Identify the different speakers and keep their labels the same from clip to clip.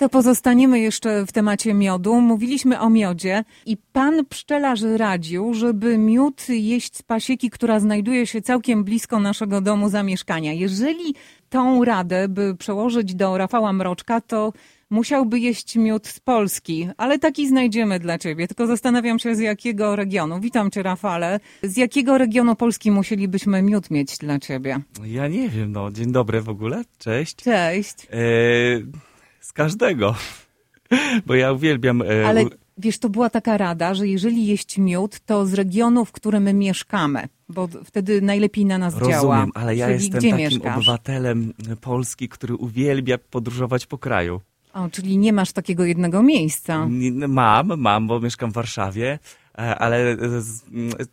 Speaker 1: To pozostaniemy jeszcze w temacie miodu. Mówiliśmy o miodzie i pan pszczelarz radził, żeby miód jeść z pasieki, która znajduje się całkiem blisko naszego domu zamieszkania. Jeżeli tą radę by przełożyć do Rafała Mroczka, to musiałby jeść miód z Polski, ale taki znajdziemy dla ciebie. Tylko zastanawiam się z jakiego regionu. Witam cię Rafale. Z jakiego regionu Polski musielibyśmy miód mieć dla ciebie?
Speaker 2: Ja nie wiem, no. Dzień dobry w ogóle. Cześć.
Speaker 1: Cześć.
Speaker 2: E, z każdego. Bo ja uwielbiam... E,
Speaker 1: Ale wiesz, to była taka rada, że jeżeli jeść miód, to z regionu, w którym my mieszkamy, bo wtedy najlepiej na nas
Speaker 2: Rozumiem,
Speaker 1: działa.
Speaker 2: ale ja
Speaker 1: Czyli
Speaker 2: jestem takim
Speaker 1: mieszkasz?
Speaker 2: obywatelem Polski, który uwielbia podróżować po kraju.
Speaker 1: O, czyli nie masz takiego jednego miejsca.
Speaker 2: Mam, mam, bo mieszkam w Warszawie, e, ale z,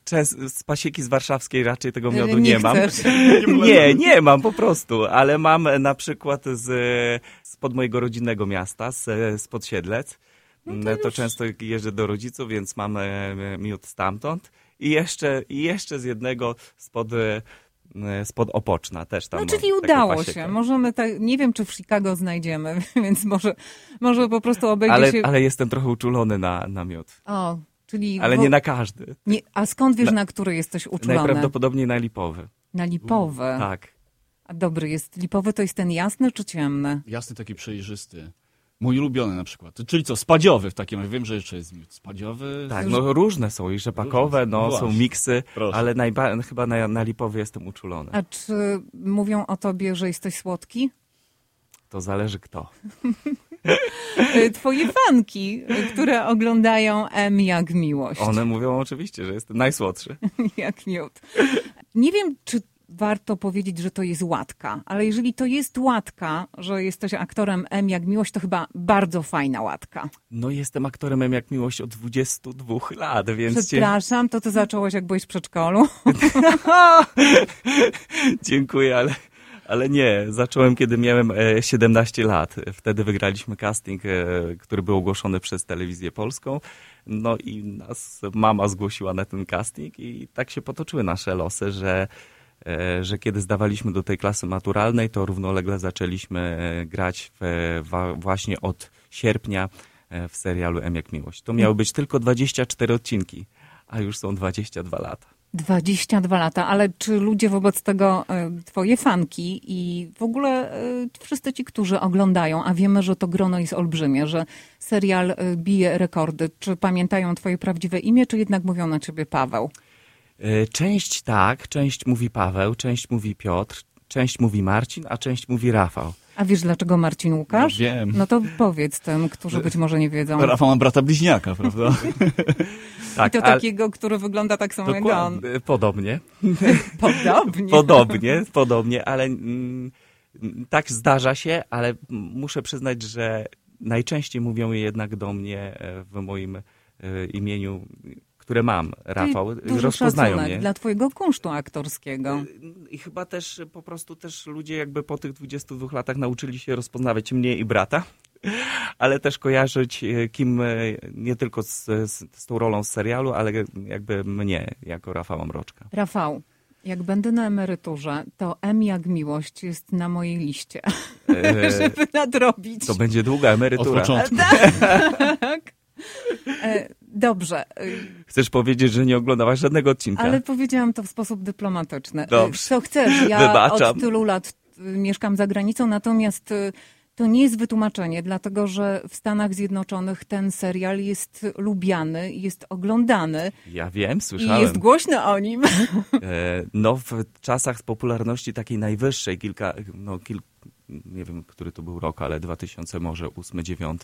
Speaker 2: częs- z pasieki z warszawskiej raczej tego miodu nie,
Speaker 1: nie
Speaker 2: mam. Nie, nie mam po prostu, ale mam na przykład z, spod mojego rodzinnego miasta, z, spod Siedlec.
Speaker 1: No
Speaker 2: to często jeżdżę do rodziców, więc mam e, miód stamtąd. I jeszcze, I jeszcze z jednego spod, e, spod Opoczna też tam
Speaker 1: No, czyli udało się. Możemy tak, nie wiem, czy w Chicago znajdziemy, więc może, może po prostu obejdzie
Speaker 2: Ale,
Speaker 1: się...
Speaker 2: ale jestem trochę uczulony na, na miód.
Speaker 1: O, czyli...
Speaker 2: Ale
Speaker 1: wo-
Speaker 2: nie na każdy.
Speaker 1: nie- A skąd wiesz,
Speaker 2: Na-
Speaker 1: na który jesteś uczulony?
Speaker 2: Najprawdopodobniej na lipowy.
Speaker 1: Na lipowy.
Speaker 2: Tak.
Speaker 1: A dobry jest. Lipowy to jest ten jasny czy ciemny?
Speaker 3: Jasny, taki przejrzysty. Mój ulubiony na przykład. Czyli co, spadziowy w takim razie. Wiem, że jeszcze jest miód spadziowy.
Speaker 2: Tak, no różne są i rzepakowe,
Speaker 3: Różne
Speaker 2: no,
Speaker 3: No
Speaker 2: są
Speaker 3: właśnie.
Speaker 2: miksy,
Speaker 3: Proszę.
Speaker 2: ale najba- chyba na, na lipowy jestem uczulony.
Speaker 1: A czy mówią o tobie, że jesteś słodki?
Speaker 2: To zależy kto.
Speaker 1: Twoje fanki, które oglądają M jak miłość.
Speaker 2: One mówią oczywiście, że jestem najsłodszy.
Speaker 1: jak miód. Nie wiem, czy warto powiedzieć, że to jest łatka, ale jeżeli to jest łatka, że jesteś aktorem M jak miłość, to chyba bardzo fajna łatka.
Speaker 2: No jestem aktorem M jak miłość od 22 lat, więc cię...
Speaker 1: Przepraszam, to ty zacząłeś jak byłeś w przedszkolu.
Speaker 2: dziękuję, ale, ale nie. Zacząłem, kiedy miałem e, 17 lat. Wtedy wygraliśmy casting, e, który był ogłoszony przez telewizję polską. No i nas mama zgłosiła na ten casting i tak się potoczyły nasze losy, że e, że kiedy zdawaliśmy do tej klasy maturalnej, to równolegle zaczęliśmy e, grać w, właśnie od sierpnia e, w serialu M jak Miłość. To miały być tylko 24 odcinki, a już są 22 lata.
Speaker 1: 22 lata, ale czy ludzie wobec tego, e, twoje fanki i w ogóle e, wszyscy ci, którzy oglądają, a wiemy, że to grono jest olbrzymie, że serial e, bije rekordy, czy pamiętają twoje prawdziwe imię, czy jednak mówią na ciebie Paweł?
Speaker 2: Część tak, część mówi Paweł, część mówi Piotr, część mówi Marcin, a część mówi Rafał.
Speaker 1: A wiesz dlaczego Marcin Łukasz?
Speaker 3: No wiem.
Speaker 1: No to powiedz tym, którzy być może nie wiedzą.
Speaker 3: Rafał ma brata bliźniaka, prawda?
Speaker 2: Tak,
Speaker 1: I to
Speaker 2: ale-
Speaker 1: takiego, który wygląda tak samo jak on.
Speaker 3: Dokładnie.
Speaker 2: e, Podobnie,
Speaker 1: Podobnie.
Speaker 2: podobnie, podobnie, ale mm, tak zdarza się, ale muszę przyznać, że najczęściej mówią jednak do mnie e, w moim e, imieniu, które mam, Rafał,
Speaker 1: duży
Speaker 2: rozpoznają
Speaker 1: szacunek
Speaker 2: mnie.
Speaker 1: dla twojego kunsztu aktorskiego.
Speaker 2: I chyba też po prostu też ludzie jakby po tych 22 latach nauczyli się rozpoznawać mnie i brata, ale też kojarzyć e, kim e, nie tylko z, z, z tą rolą z serialu, ale jakby mnie jako Rafała Mroczka.
Speaker 1: Rafał, jak będę na emeryturze, to M jak miłość jest na mojej liście,
Speaker 2: E,
Speaker 1: żeby nadrobić.
Speaker 2: to będzie długa
Speaker 3: Od
Speaker 2: emerytura.
Speaker 3: początku.
Speaker 1: Tak. Dobrze,
Speaker 2: Chcesz powiedzieć, że nie oglądałaś żadnego odcinka?
Speaker 1: ale powiedziałam to w sposób dyplomatyczny.
Speaker 2: Dobrze.
Speaker 1: Co chcesz, ja
Speaker 2: Wybaczam.
Speaker 1: od tylu lat e, mieszkam za granicą, natomiast e, to nie jest wytłumaczenie, dlatego że w Stanach Zjednoczonych ten serial jest lubiany, jest oglądany
Speaker 2: Ja wiem,
Speaker 1: i
Speaker 2: słyszałem.
Speaker 1: jest głośno o nim.
Speaker 2: E, No, w czasach popularności takiej najwyższej, kilka, no, kil, nie wiem, który to był rok, ale 2000, może 8, 9.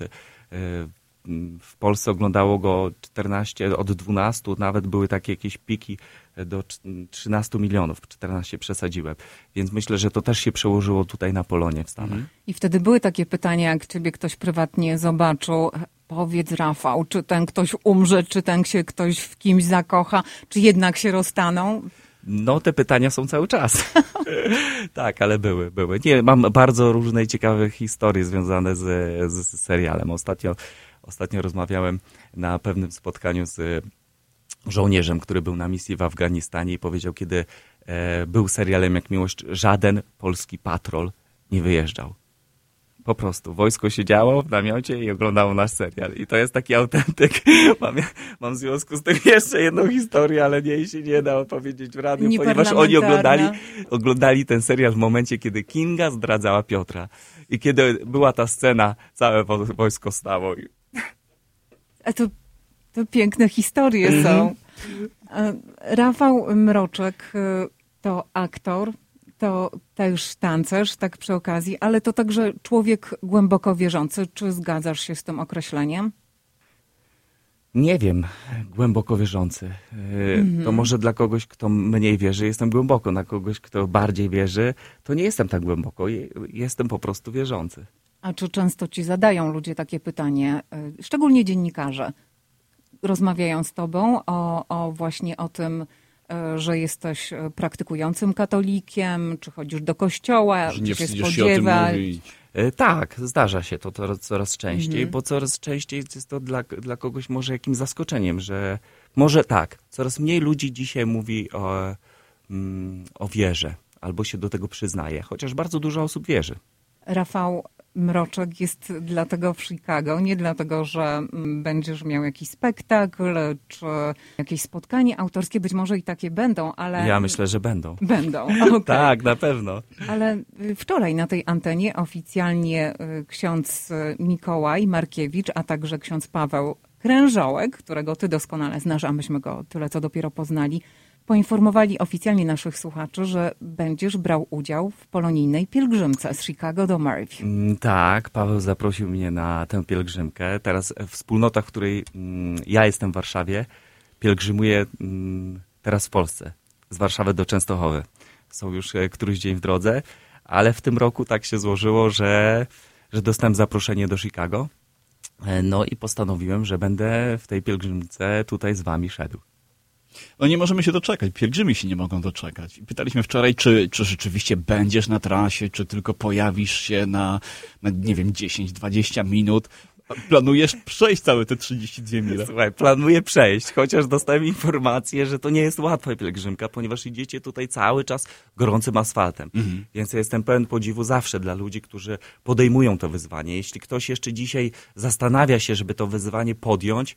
Speaker 2: W Polsce oglądało go 14, od 12, nawet były takie jakieś piki do cz- 13 milionów, 14 przesadziłem. Więc myślę, że to też się przełożyło tutaj na Polonie w Stanach.
Speaker 1: I wtedy były takie pytania, jak ciebie ktoś prywatnie zobaczył. Powiedz, Rafał, czy ten ktoś umrze, czy ten się ktoś w kimś zakocha, czy jednak się rozstaną?
Speaker 2: No, te pytania są cały czas. tak, ale były, były. Nie, mam bardzo różne i ciekawe historie związane z, z serialem. Ostatnio, ostatnio rozmawiałem na pewnym spotkaniu z żołnierzem, który był na misji w Afganistanie i powiedział, kiedy e, był serialem jak Miłość, żaden polski patrol nie wyjeżdżał. Po prostu. Wojsko siedziało w namiocie i oglądało nasz serial. I to jest taki autentyk. Mam, mam w związku z tym jeszcze jedną historię, ale nie się nie da opowiedzieć w radiu, ponieważ oni oglądali, oglądali ten serial w momencie, kiedy Kinga zdradzała Piotra. I kiedy była ta scena, całe wojsko stało.
Speaker 1: A to, to piękne historie -hmm. są. Rafał Mroczek y, to aktor, to też tancerz, tak przy okazji, ale to także człowiek głęboko wierzący. Czy zgadzasz się z tym określeniem?
Speaker 2: Nie wiem, głęboko wierzący. Mm-hmm. To może dla kogoś, kto mniej wierzy, jestem głęboko. Na kogoś, kto bardziej wierzy, to nie jestem tak głęboko. Jestem po prostu wierzący.
Speaker 1: A czy często ci zadają ludzie takie pytanie, y, szczególnie dziennikarze, rozmawiają z tobą o, o właśnie o tym, E, że jesteś e, praktykującym katolikiem, czy chodzisz do kościoła,
Speaker 3: że nie
Speaker 1: się
Speaker 3: spodziewać.
Speaker 2: E, tak, zdarza się to coraz, coraz częściej, mhm. bo coraz częściej jest to dla, dla kogoś może jakimś zaskoczeniem, że może tak, coraz mniej ludzi dzisiaj mówi o, mm, o wierze, albo się do tego przyznaje, chociaż bardzo dużo osób wierzy.
Speaker 1: Rafał, Mroczek jest dlatego w Chicago, nie dlatego, że mm, będziesz miał jakiś spektakl, czy jakieś spotkanie autorskie, być może i takie będą, ale...
Speaker 2: Ja myślę, że będą.
Speaker 1: Będą, okay.
Speaker 2: tak, na pewno.
Speaker 1: Ale y, wczoraj na tej antenie oficjalnie y, ksiądz y, Mikołaj Markiewicz, a także ksiądz Paweł Krężołek, którego ty doskonale znasz, a myśmy go tyle co dopiero poznali, poinformowali oficjalnie naszych słuchaczy, że będziesz brał udział w polonijnej pielgrzymce z Chicago do Maryville.
Speaker 2: Mm, tak, Paweł zaprosił mnie na tę pielgrzymkę. Teraz wspólnota, w której mm, ja jestem w Warszawie, pielgrzymuje mm, teraz w Polsce, z Warszawy do Częstochowy. Są już e, któryś dzień w drodze, ale w tym roku tak się złożyło, że, że dostałem zaproszenie do Chicago. E, no i postanowiłem, że będę w tej pielgrzymce tutaj z wami szedł.
Speaker 3: No nie możemy się doczekać, pielgrzymi się nie mogą doczekać. Pytaliśmy wczoraj, czy, czy rzeczywiście będziesz na trasie, czy tylko pojawisz się na, na nie wiem, 10-20 minut. Planujesz przejść całe te 32 mile.
Speaker 2: Słuchaj, planuję przejść, chociaż dostałem informację, że to nie jest łatwa pielgrzymka, ponieważ idziecie tutaj cały czas gorącym asfaltem. Mhm. Więc ja jestem pełen podziwu zawsze dla ludzi, którzy podejmują to wyzwanie. Jeśli ktoś jeszcze dzisiaj zastanawia się, żeby to wyzwanie podjąć,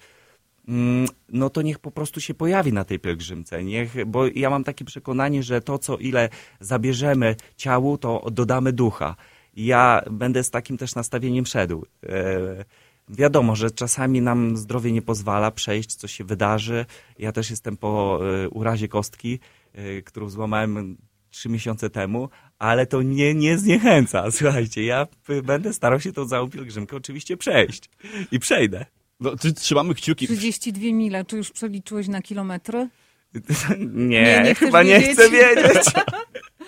Speaker 2: no to niech po prostu się pojawi na tej pielgrzymce. Niech, bo ja mam takie przekonanie, że to, co ile zabierzemy ciału, to dodamy ducha. Ja będę z takim też nastawieniem szedł. E, wiadomo, że czasami nam zdrowie nie pozwala przejść, co się wydarzy. Ja też jestem po e, urazie kostki, e, którą złamałem trzy miesiące temu, ale to mnie nie zniechęca. Słuchajcie, ja będę starał się tą całą pielgrzymkę oczywiście przejść i przejdę.
Speaker 3: No, trzymamy kciuki.
Speaker 1: 32 mile, czy już przeliczyłeś na kilometry?
Speaker 2: Nie, nie, nie chyba nie chcę wiedzieć.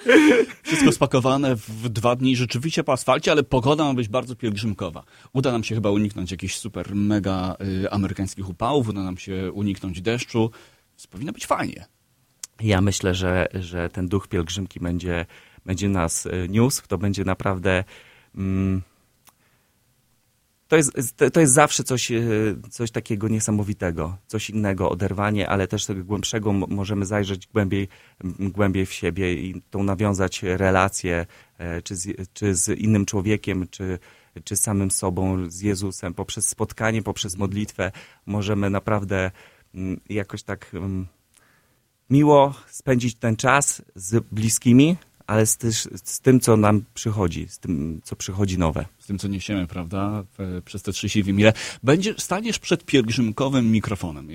Speaker 3: Wszystko spakowane w dwa dni rzeczywiście po asfalcie, ale pogoda ma być bardzo pielgrzymkowa. Uda nam się chyba uniknąć jakichś super mega y, amerykańskich upałów, uda nam się uniknąć deszczu. Więc powinno być fajnie.
Speaker 2: Ja myślę, że, że ten duch pielgrzymki będzie, będzie nas y, niósł. To będzie naprawdę... Mm, to jest, to jest zawsze coś, e, coś takiego niesamowitego, coś innego, oderwanie, ale też tego głębszego możemy zajrzeć głębiej, głębiej w siebie i tą nawiązać relację, e, czy z, czy z innym człowiekiem, czy, czy samym sobą, z Jezusem. Poprzez spotkanie, poprzez modlitwę możemy naprawdę jakoś tak miło spędzić ten czas z bliskimi, ale z, też, z tym, co nam przychodzi, z tym, co przychodzi nowe.
Speaker 3: Z tym, co niesiemy, prawda, przez te 30 mile. Będzie, staniesz przed pielgrzymkowym mikrofonem e,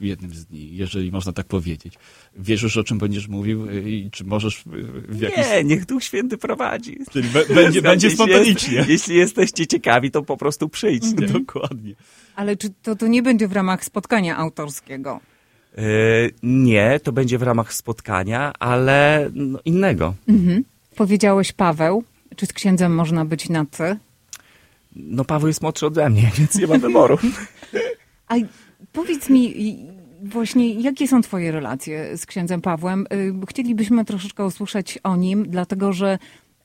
Speaker 3: w jednym z dni, jeżeli można tak powiedzieć. Wierzysz, o czym będziesz mówił e, i czy możesz w jakiś...
Speaker 2: Nie, niech Duch Święty prowadzi.
Speaker 3: Czyli będzie, będzie spontanicznie.
Speaker 2: Jeśli, jeśli jesteście ciekawi, to po prostu przyjdźcie.
Speaker 3: Dokładnie.
Speaker 1: Ale czy to, to nie będzie w ramach spotkania autorskiego?
Speaker 2: E, nie, to będzie w ramach spotkania, ale no, innego.
Speaker 1: Mhm. Powiedziałeś Paweł. Czy z księdzem można być na ty?
Speaker 2: No Paweł jest młodszy ode mnie, więc nie ma wyboru.
Speaker 1: A powiedz mi właśnie, jakie są twoje relacje z księdzem Pawłem? Y, chcielibyśmy troszeczkę usłyszeć o nim, dlatego że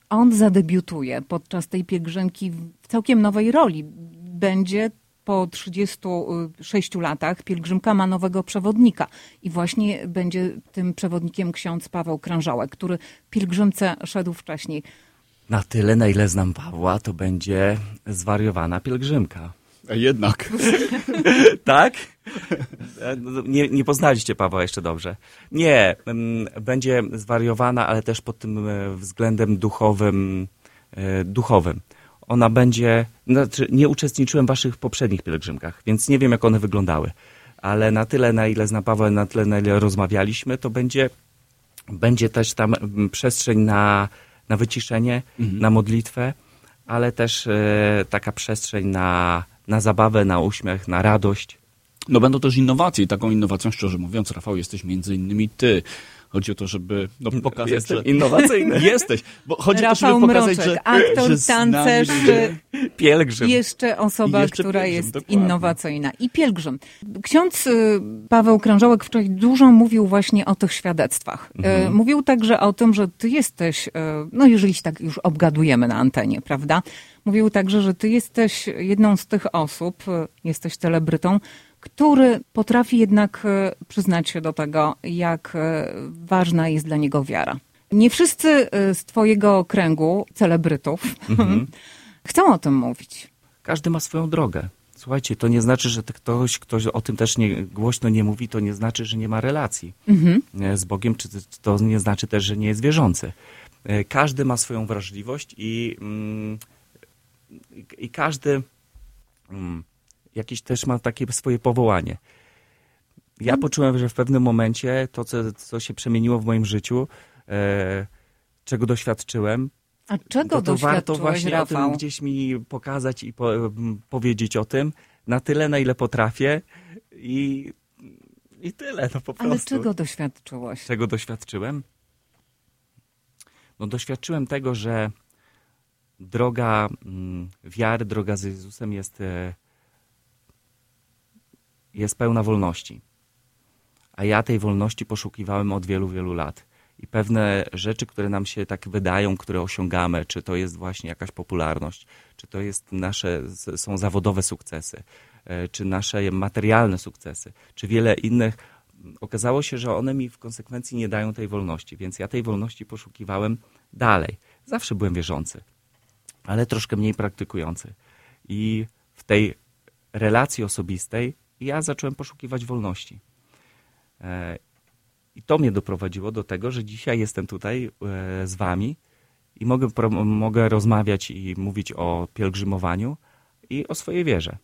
Speaker 1: on zadebiutuje podczas tej pielgrzymki w całkiem nowej roli. Będzie po 36 latach pielgrzymka ma nowego przewodnika i właśnie będzie tym przewodnikiem ksiądz Paweł Krążałek, który pielgrzymce szedł wcześniej.
Speaker 2: Na tyle, na ile znam Pawła, to będzie zwariowana pielgrzymka.
Speaker 3: A jednak.
Speaker 2: tak? E, no, Nie, nie poznaliście Pawła jeszcze dobrze. Nie, mm, będzie zwariowana, ale też pod tym e, względem duchowym. e, duchowym. Ona będzie. Znaczy, nie uczestniczyłem w waszych poprzednich pielgrzymkach, więc nie wiem, jak one wyglądały. Ale na tyle, na ile znam Pawła, na tyle, na ile rozmawialiśmy, to będzie, będzie też tam mm, przestrzeń na, na wyciszenie, na modlitwę, ale też e, taka przestrzeń na, na zabawę, na uśmiech, na radość.
Speaker 3: No będą też innowacje i taką innowacją, szczerze mówiąc, Rafał, jesteś między innymi ty. Chodzi o to, żeby no, pokazać,
Speaker 2: Jestem
Speaker 3: że...
Speaker 2: innowacyjny.
Speaker 3: Jesteś, bo chodzi o to,
Speaker 1: Rafał
Speaker 3: żeby pokazać,
Speaker 1: Mroczek,
Speaker 3: że...
Speaker 1: aktor,
Speaker 3: że
Speaker 1: tancerz,
Speaker 3: ludzie-
Speaker 2: Pielgrzym.
Speaker 1: Jeszcze osoba,
Speaker 3: jeszcze
Speaker 1: która
Speaker 3: pielgrzym,
Speaker 1: jest
Speaker 3: dokładnie.
Speaker 1: innowacyjna. I pielgrzym. Ksiądz y, Paweł Krążołek wczoraj dużo mówił właśnie o tych świadectwach. Y, Mówił także o tym, że ty jesteś, y, no jeżeli się tak już obgadujemy na antenie, prawda? Mówił także, że ty jesteś jedną z tych osób, jesteś celebrytą, który potrafi jednak y, przyznać się do tego, jak y, ważna jest dla niego wiara. Nie wszyscy y, z twojego kręgu celebrytów chcą o tym mówić.
Speaker 2: Każdy ma swoją drogę. Słuchajcie, to nie znaczy, że ktoś, ktoś o tym też nie, głośno nie mówi, to nie znaczy, że nie ma relacji e, z Bogiem, czy to nie znaczy też, że nie jest wierzący. E, Każdy ma swoją wrażliwość i, mm, i, i każdy mm, jakieś też ma takie swoje powołanie. Ja poczułem, że w pewnym momencie to, co, co się przemieniło w moim życiu, e, czego doświadczyłem,
Speaker 1: A czego
Speaker 2: to, to warto właśnie o tym
Speaker 1: Rafał?
Speaker 2: gdzieś mi pokazać i po, powiedzieć o tym na tyle, na ile potrafię i, i tyle, no po prostu.
Speaker 1: Ale czego doświadczyłeś?
Speaker 2: Czego doświadczyłem? No doświadczyłem tego, że droga mm, wiary, droga z Jezusem jest, e, jest pełna wolności. A ja tej wolności poszukiwałem od wielu, wielu lat. I pewne rzeczy, które nam się tak wydają, które osiągamy, czy to jest właśnie jakaś popularność, czy to jest nasze, są zawodowe sukcesy, e, czy nasze materialne sukcesy, czy wiele innych, okazało się, że one mi w konsekwencji nie dają tej wolności, więc ja tej wolności poszukiwałem dalej. Zawsze byłem wierzący, ale troszkę mniej praktykujący. I w tej relacji osobistej ja zacząłem poszukiwać wolności. E, I to mnie doprowadziło do tego, że dzisiaj jestem tutaj e, z wami i mogę, mogę rozmawiać i mówić o pielgrzymowaniu i o swojej wierze.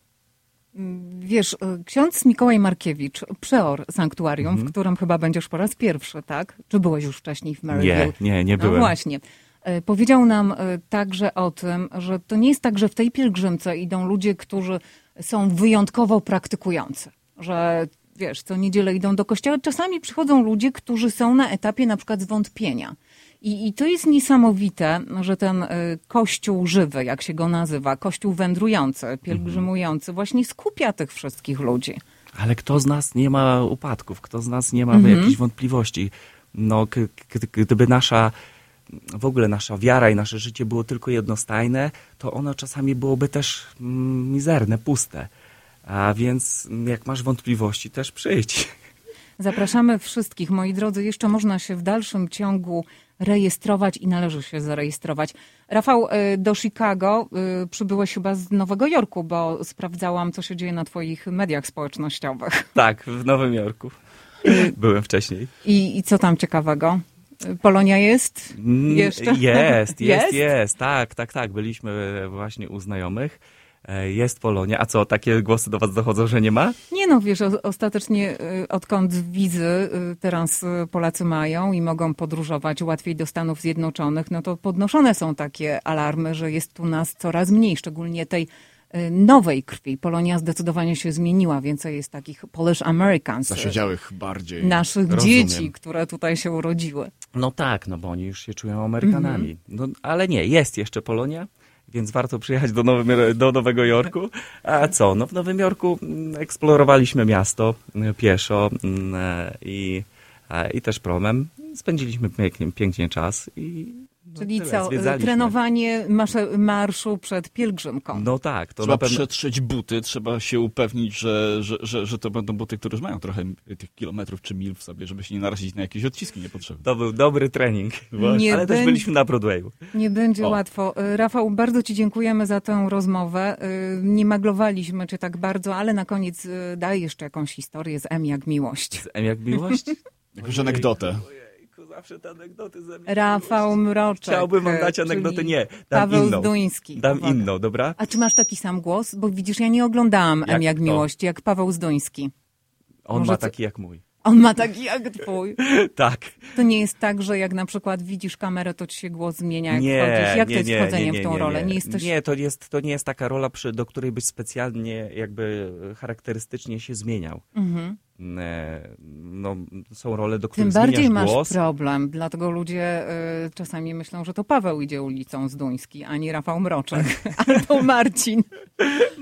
Speaker 1: Wiesz, y, ksiądz Mikołaj Markiewicz, przeor sanktuarium,
Speaker 2: Mhm.
Speaker 1: w którym chyba będziesz po raz pierwszy, tak? Czy byłeś już wcześniej w Maryville?
Speaker 2: Nie, nie, nie
Speaker 1: No
Speaker 2: byłem.
Speaker 1: właśnie. E, Powiedział nam e, także o tym, że to nie jest tak, że w tej pielgrzymce idą ludzie, którzy są wyjątkowo praktykujący. Że wiesz, co niedzielę idą do kościoła. Czasami przychodzą ludzie, którzy są na etapie na przykład zwątpienia. I, I to jest niesamowite, że ten e, kościół żywy, jak się go nazywa, kościół wędrujący, pielgrzymujący, właśnie skupia tych wszystkich ludzi.
Speaker 2: Ale kto z nas nie ma upadków? Kto z nas nie ma jakichś wątpliwości? No, gdyby nasza, w ogóle nasza wiara i nasze życie było tylko jednostajne, to ono czasami byłoby też mm, mizerne, puste. A więc mm, jak masz wątpliwości, też przyjdź.
Speaker 1: Zapraszamy wszystkich, moi drodzy. Jeszcze można się w dalszym ciągu rejestrować i należy się zarejestrować. Rafał, y, do Chicago y, przybyłeś chyba z Nowego Jorku, bo sprawdzałam, co się dzieje na twoich mediach społecznościowych.
Speaker 2: Tak, w Nowym Jorku. Byłem wcześniej.
Speaker 1: I, i co tam ciekawego? Polonia jest?
Speaker 2: Mm,
Speaker 1: Jeszcze?
Speaker 2: Jest, jest,
Speaker 1: Jest?
Speaker 2: jest, Tak, tak, tak. Byliśmy właśnie u znajomych. E, Jest Polonia. A co, takie głosy do was dochodzą, że nie ma?
Speaker 1: Nie no, wiesz, ostatecznie y, odkąd wizy teraz Polacy mają i mogą podróżować łatwiej do Stanów Zjednoczonych, no to podnoszone są takie alarmy, że jest tu nas coraz mniej, szczególnie tej nowej krwi. Polonia zdecydowanie się zmieniła, więcej jest takich Polish Americans, y,
Speaker 3: Zasiedziałych bardziej.
Speaker 1: naszych
Speaker 2: Rozumiem.
Speaker 1: dzieci, które tutaj się urodziły.
Speaker 2: No tak, no bo oni już się czują Amerykanami. No, ale nie, jest jeszcze Polonia, więc warto przyjechać do, Nowym, do Nowego Jorku. A co? No w Nowym Jorku eksplorowaliśmy miasto mm, pieszo mm, e, i, e, i też promem. Spędziliśmy pięknie, pięknie czas i
Speaker 1: Czyli
Speaker 2: tyle,
Speaker 1: co,
Speaker 2: zwiedzaliśmy.
Speaker 1: trenowanie marszu przed pielgrzymką.
Speaker 2: No tak, to
Speaker 3: Trzeba
Speaker 2: pewno...
Speaker 3: przetrzeć buty, trzeba się upewnić, że, że, że, że to będą buty, które już mają trochę tych kilometrów czy mil w sobie, żeby się nie narazić na jakieś odciski niepotrzebne.
Speaker 2: To był dobry trening.
Speaker 1: Nie
Speaker 2: Ale też byliśmy na Broadwayu.
Speaker 1: Nie będzie
Speaker 3: O.
Speaker 1: łatwo. Y, Rafał, bardzo Ci dziękujemy za tę rozmowę. Y, Nie maglowaliśmy Cię tak bardzo, ale na koniec y, daj jeszcze jakąś historię z M jak miłość.
Speaker 2: Z M jak miłość?
Speaker 3: Jakąś anegdotę.
Speaker 2: Zawsze te anegdoty ze mnie.
Speaker 1: Rafał Mroczek.
Speaker 2: Chciałbym wam dać anegdotę. Nie, dam
Speaker 1: Paweł
Speaker 2: inną.
Speaker 1: Zduński.
Speaker 2: Dam
Speaker 1: Uwaga.
Speaker 2: inną, dobra?
Speaker 1: A czy masz taki sam głos? Bo widzisz, ja nie oglądałam M
Speaker 2: Jak
Speaker 1: jak
Speaker 2: to?
Speaker 1: miłość, jak Paweł Zduński.
Speaker 2: On
Speaker 1: Może
Speaker 2: ma
Speaker 1: co-
Speaker 2: taki jak mój.
Speaker 1: On ma taki jak twój.
Speaker 2: Tak.
Speaker 1: To nie jest tak, że jak na przykład widzisz kamerę, to ci się głos zmienia, jak
Speaker 2: nie,
Speaker 1: wchodzisz. Jak
Speaker 2: nie,
Speaker 1: to jest
Speaker 2: nie,
Speaker 1: wchodzenie
Speaker 2: nie, nie,
Speaker 1: w tą
Speaker 2: nie,
Speaker 1: rolę?
Speaker 2: Nie,
Speaker 1: Nie jesteś...
Speaker 2: nie to, jest, to nie jest taka rola, przy, do której byś specjalnie jakby charakterystycznie się zmieniał.
Speaker 1: Mhm.
Speaker 2: E, No, są role, do
Speaker 1: Tym
Speaker 2: których
Speaker 1: bardziej
Speaker 2: zmieniasz
Speaker 1: masz
Speaker 2: głos.
Speaker 1: problem, dlatego ludzie y, czasami myślą, że to Paweł idzie ulicą z Duński, a nie Rafał Mroczek albo Marcin.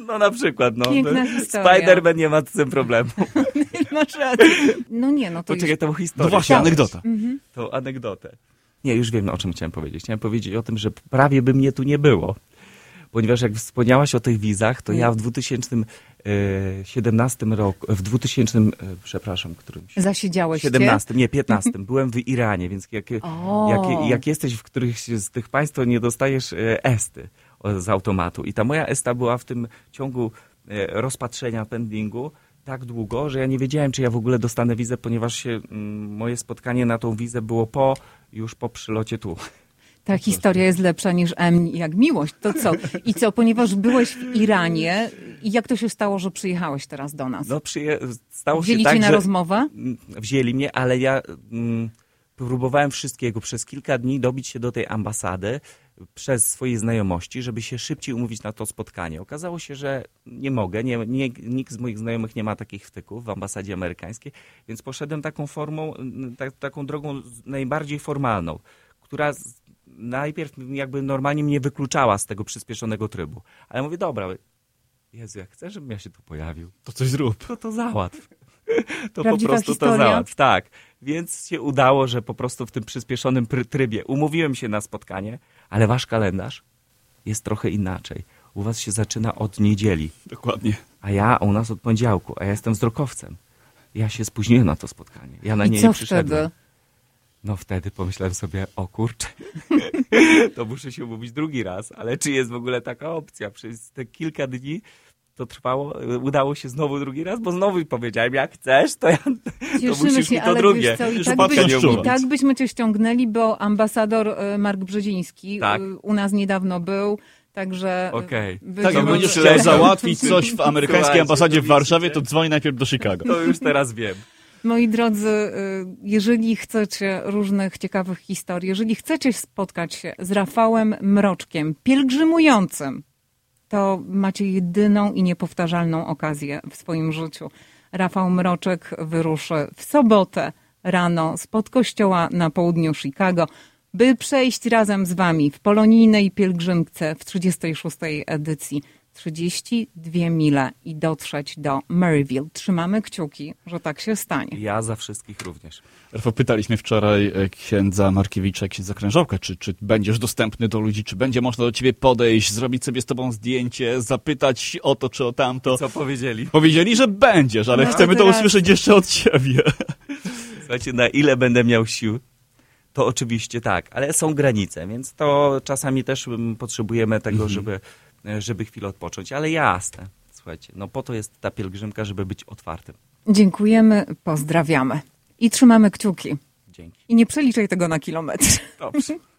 Speaker 2: No na przykład, no.
Speaker 1: Piękna historia.
Speaker 2: Spider-Man nie ma z tym problemu.
Speaker 1: Masz rację. No nie, no to
Speaker 2: Poczekaj,
Speaker 1: już...
Speaker 2: tą historię.
Speaker 3: No właśnie, anegdota.
Speaker 2: Tą anegdotę. Nie, już wiem, o czym chciałem powiedzieć. Chciałem powiedzieć o tym, że prawie by mnie tu nie było. Ponieważ jak wspomniałaś o tych wizach, to ja w 2017 roku, w 2000, e, przepraszam, którymś...
Speaker 1: Zasiedziałeś
Speaker 2: 17, nie, 15. Byłem w Iranie, więc jak, jak, jak jesteś w którychś z tych państw, to nie dostajesz e, esty z automatu. I ta moja esta była w tym ciągu e, rozpatrzenia pendingu tak długo, że ja nie wiedziałem, czy ja w ogóle dostanę wizę, ponieważ się, mm, moje spotkanie na tą wizę było po, już po przylocie tu.
Speaker 1: Ta historia jest lepsza niż M jak miłość. To co? I co, ponieważ byłeś w Iranie, i jak to się stało, że przyjechałeś teraz do nas?
Speaker 2: No, przyje- stało
Speaker 1: Wzięli
Speaker 2: się tak,
Speaker 1: cię na rozmowę?
Speaker 2: Mm, wzięli mnie, ale ja mm, próbowałem wszystkiego przez kilka dni dobić się do tej ambasady przez swoje znajomości, żeby się szybciej umówić na to spotkanie. Okazało się, że nie mogę, nie, nie, nikt z moich znajomych nie ma takich wtyków w ambasadzie amerykańskiej, więc poszedłem taką formą, tak, taką drogą najbardziej formalną, która najpierw jakby normalnie mnie wykluczała z tego przyspieszonego trybu. Ale mówię, dobra, Jezu, jak chcę, żebym ja się tu pojawił,
Speaker 3: To coś zrób.
Speaker 2: to to załatw. To
Speaker 1: Prawdziwa
Speaker 2: po prostu
Speaker 1: historia?
Speaker 2: to załatw. Tak. Więc się udało, że po prostu w tym przyspieszonym trybie umówiłem się na spotkanie, ale wasz kalendarz jest trochę inaczej. U was się zaczyna od niedzieli,
Speaker 3: Dokładnie.
Speaker 2: a ja u nas od poniedziałku, a ja jestem wzrokowcem. Ja się spóźniłem na to spotkanie. Ja na nie
Speaker 1: I co
Speaker 2: nie przyszedłem.
Speaker 1: wtedy?
Speaker 2: No wtedy pomyślałem sobie, o kurczę, to muszę się umówić drugi raz, ale czy jest w ogóle taka opcja? Przez te kilka dni to trwało, udało się znowu drugi raz, bo znowu powiedziałem, jak chcesz, to ja to musisz
Speaker 1: się,
Speaker 2: mi to
Speaker 1: ale
Speaker 2: drugie.
Speaker 1: co, i
Speaker 3: Już
Speaker 1: tak,
Speaker 3: patrzę
Speaker 1: byś, i tak byśmy cię ściągnęli, bo ambasador e, Mark Brzeziński
Speaker 2: Tak.
Speaker 1: e, u nas niedawno był, także...
Speaker 2: Okej.
Speaker 1: być
Speaker 3: Tak, jak będziesz chciał załatwić coś w amerykańskiej ambasadzie w Warszawie, to dzwoń najpierw do Chicago.
Speaker 2: To już teraz wiem.
Speaker 1: Moi drodzy, y, jeżeli chcecie różnych ciekawych historii, jeżeli chcecie spotkać się z Rafałem Mroczkiem, pielgrzymującym, to macie jedyną i niepowtarzalną okazję w swoim życiu. Rafał Mroczek wyruszy w sobotę rano spod kościoła na południu Chicago, by przejść razem z wami w polonijnej pielgrzymce w 36. edycji 32 mile i dotrzeć do Maryville. Trzymamy kciuki, że tak się stanie.
Speaker 2: Ja za wszystkich również.
Speaker 3: Rafał, pytaliśmy wczoraj e, księdza Markiewicza, księdza Krężowka, czy, czy będziesz dostępny do ludzi, czy będzie można do ciebie podejść, zrobić sobie z tobą zdjęcie, zapytać o to czy o tamto.
Speaker 2: Co powiedzieli?
Speaker 3: Powiedzieli, że będziesz, ale
Speaker 1: No,
Speaker 3: chcemy to usłyszeć jeszcze od ciebie.
Speaker 2: Słuchajcie, na ile będę miał sił, to oczywiście tak, ale są granice, więc to czasami też mm, potrzebujemy tego, żeby, e, żeby chwilę odpocząć, ale jasne. Słuchajcie, no po to jest ta pielgrzymka, żeby być otwartym.
Speaker 1: Dziękujemy, pozdrawiamy i trzymamy kciuki.
Speaker 2: Dzięki.
Speaker 1: I nie przeliczaj tego na kilometr.
Speaker 2: Dobrze.